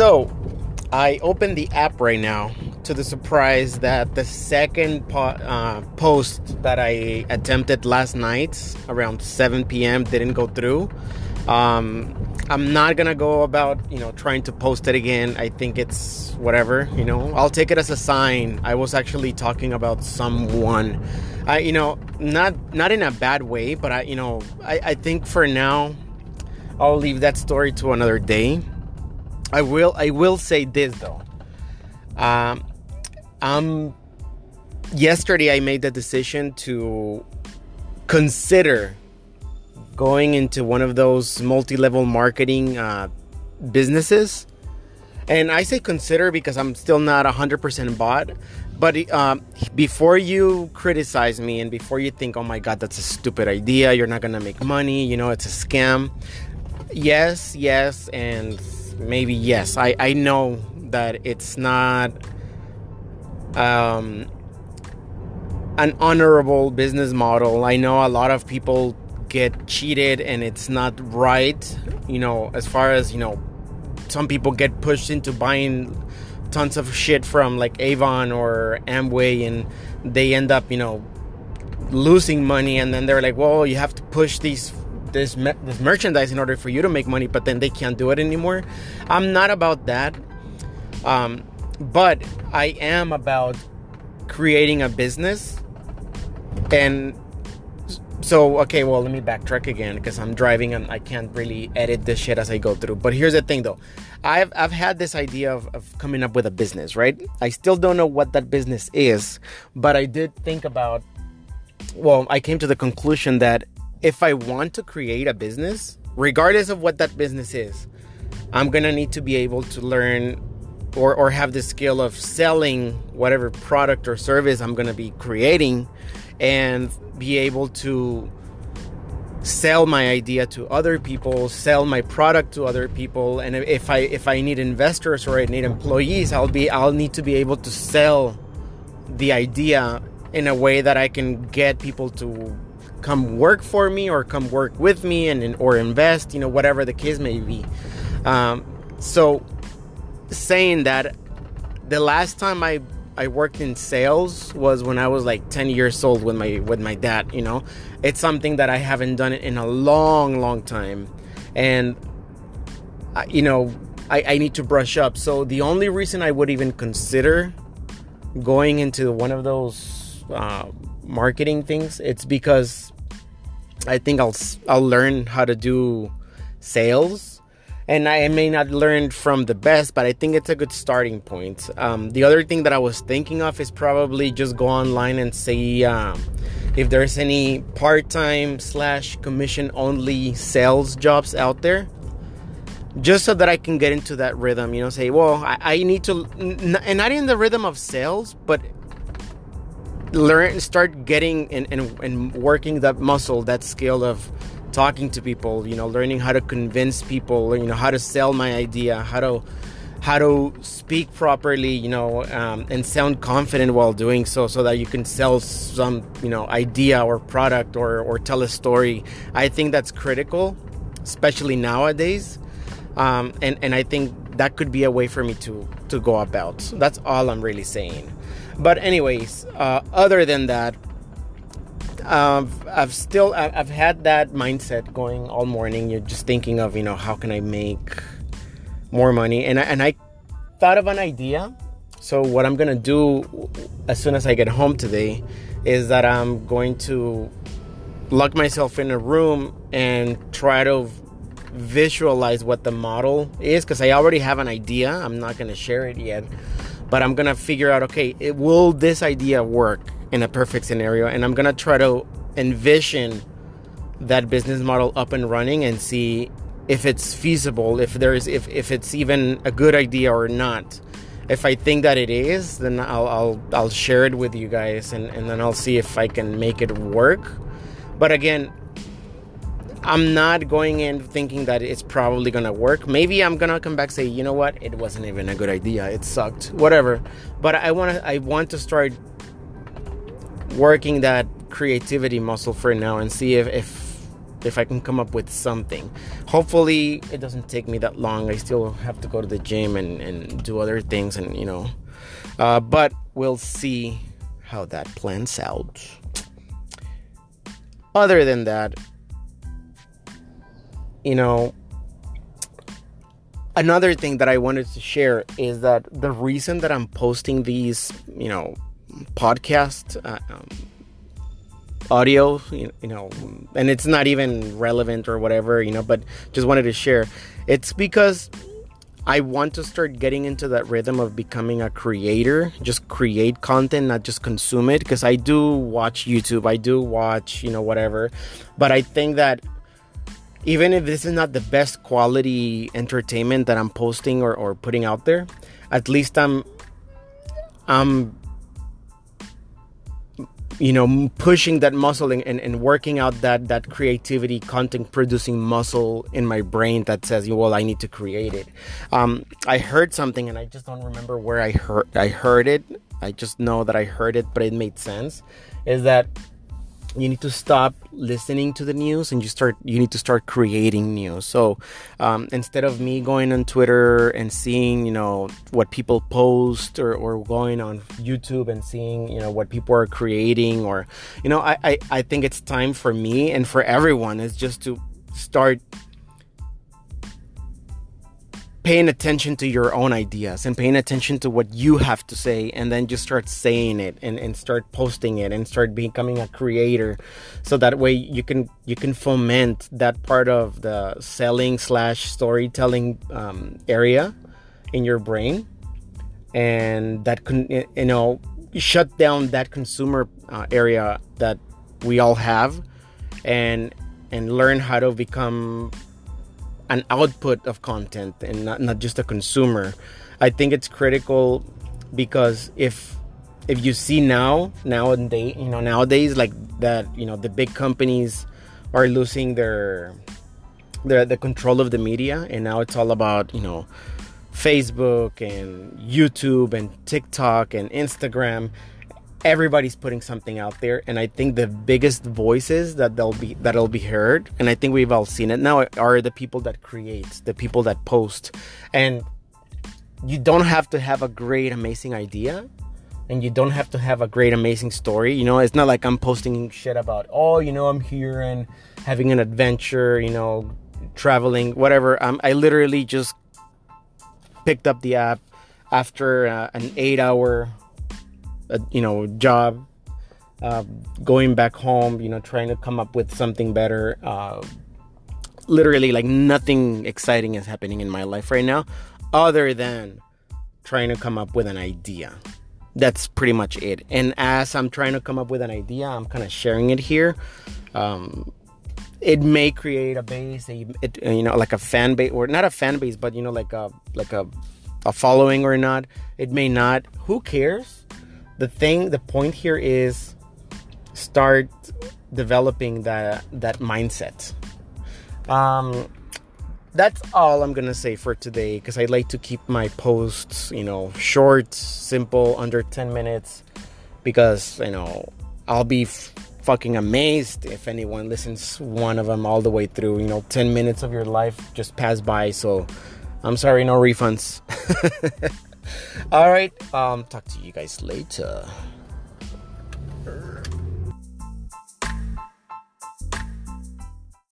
So, I opened the app right now to the surprise that the second po- uh, post that I attempted last night around 7 p.m. didn't go through. Um, I'm not gonna go about you know trying to post it again. I think it's whatever you know. I'll take it as a sign. I was actually talking about someone. I you know not not in a bad way, but I you know I, I think for now I'll leave that story to another day. I will I will say this though. Um, um, yesterday I made the decision to consider going into one of those multi-level marketing uh, businesses. And I say consider because I'm still not 100% bought. But um, before you criticize me and before you think, oh my God, that's a stupid idea, you're not gonna make money, you know, it's a scam. Yes, yes, and maybe yes. I, I know that it's not um, an honorable business model. I know a lot of people get cheated and it's not right, you know, as far as, you know, some people get pushed into buying tons of shit from like Avon or Amway and they end up, you know, losing money and then they're like, "Well, you have to push these this this merchandise in order for you to make money, but then they can't do it anymore." I'm not about that. Um, but I am about creating a business and so okay well let me backtrack again because i'm driving and i can't really edit this shit as i go through but here's the thing though i've i've had this idea of, of coming up with a business right i still don't know what that business is but i did think about well i came to the conclusion that if i want to create a business regardless of what that business is i'm gonna need to be able to learn or, or have the skill of selling whatever product or service i'm gonna be creating and be able to sell my idea to other people sell my product to other people. And if i if i need investors or i need employees i'll be i'll need to be able to sell the idea in a way that i can get people to come work for me or come work with me and or invest you know whatever the case may be um, so saying that the last time i I worked in sales was when I was like 10 years old with my with my dad, you know. It's something that I haven't done it in a long long time. And you know, I, I need to brush up. So the only reason I would even consider going into one of those uh, marketing things, it's because I think I'll I'll learn how to do sales and I may not learn from the best, but I think it's a good starting point. Um, the other thing that I was thinking of is probably just go online and see um, if there's any part-time slash commission only sales jobs out there just so that I can get into that rhythm, you know, say, well, I, I need to, and not in the rhythm of sales, but learn, start getting and, and, and working that muscle, that skill of talking to people you know learning how to convince people you know how to sell my idea how to how to speak properly you know um, and sound confident while doing so so that you can sell some you know idea or product or or tell a story. I think that's critical especially nowadays. Um, and and i think that could be a way for me to to go about. That's all i'm really saying but anyways uh, other than that um, I've still I've had that mindset going all morning. You're just thinking of you know how can I make more money, and I, and I thought of an idea. So what I'm gonna do as soon as I get home today is that I'm going to lock myself in a room and try to visualize what the model is because I already have an idea. I'm not gonna share it yet, but I'm gonna figure out okay, it, will this idea work? in a perfect scenario and i'm gonna try to envision that business model up and running and see if it's feasible if there's if, if it's even a good idea or not if i think that it is then i'll i'll, I'll share it with you guys and, and then i'll see if i can make it work but again i'm not going in thinking that it's probably gonna work maybe i'm gonna come back say you know what it wasn't even a good idea it sucked whatever but i want i want to start working that creativity muscle for now and see if, if if I can come up with something. Hopefully, it doesn't take me that long. I still have to go to the gym and, and do other things, and you know, uh, but we'll see how that plans out. Other than that, you know, another thing that I wanted to share is that the reason that I'm posting these, you know, podcast uh, um, audio, you, you know, and it's not even relevant or whatever, you know, but just wanted to share. It's because I want to start getting into that rhythm of becoming a creator, just create content, not just consume it. Because I do watch YouTube, I do watch, you know, whatever. But I think that even if this is not the best quality entertainment that I'm posting or, or putting out there, at least I'm I'm you know pushing that muscle and, and, and, working out that that creativity content producing muscle in my brain that says well i need to create it. Um, i heard something and i just don't remember where i heard i heard it. I just know that i heard it but it made sense. Is that you need to stop listening to the news and you start you need to start creating news. So um, instead of me going on twitter and seeing you know what people post or, or going on youtube and seeing you know what people are creating or you know I, I i think it's time for me and for everyone is just to start paying attention to your own ideas and paying attention to what you have to say and then just start saying it and, and start posting it and start becoming a creator. So that way you can you can foment that part of the selling slash storytelling um, area in your brain. And that can you know shut down that consumer uh, area that we all have and and learn how to become an output of content and not, not just a consumer. I think it's critical because if if you see now nowadays you know nowadays like that you know the big companies are losing their their the control of the media and now it's all about you know Facebook and YouTube and TikTok and Instagram everybody's putting something out there and i think the biggest voices that they'll be that'll be heard and i think we've all seen it now are the people that create the people that post. And you don't have to have a great amazing idea and you don't have to have a great amazing story. You know it's not like i'm posting shit about oh you know i'm here and having an adventure you know traveling whatever. I'm, i literally just picked up the app after uh, an eight hour a you know job uh, going back home you know trying to come up with something better uh, literally like nothing exciting is happening in my life right now other than trying to come up with an idea. That's pretty much it. And as i'm trying to come up with an idea i'm kind of sharing it here. Um, it may create a base a, it, you know like a fan base or not a fan base but you know like a like a a following or not. It may not. Who cares the thing the point here is start developing that that mindset. Um that's all i'm gonna say for today because i like to keep my posts you know short simple under 10 minutes because you know i'll be f- fucking amazed if anyone listens one of them all the way through you know 10 minutes of your life just pass by. So i'm sorry no refunds All right. Um, talk to you guys later.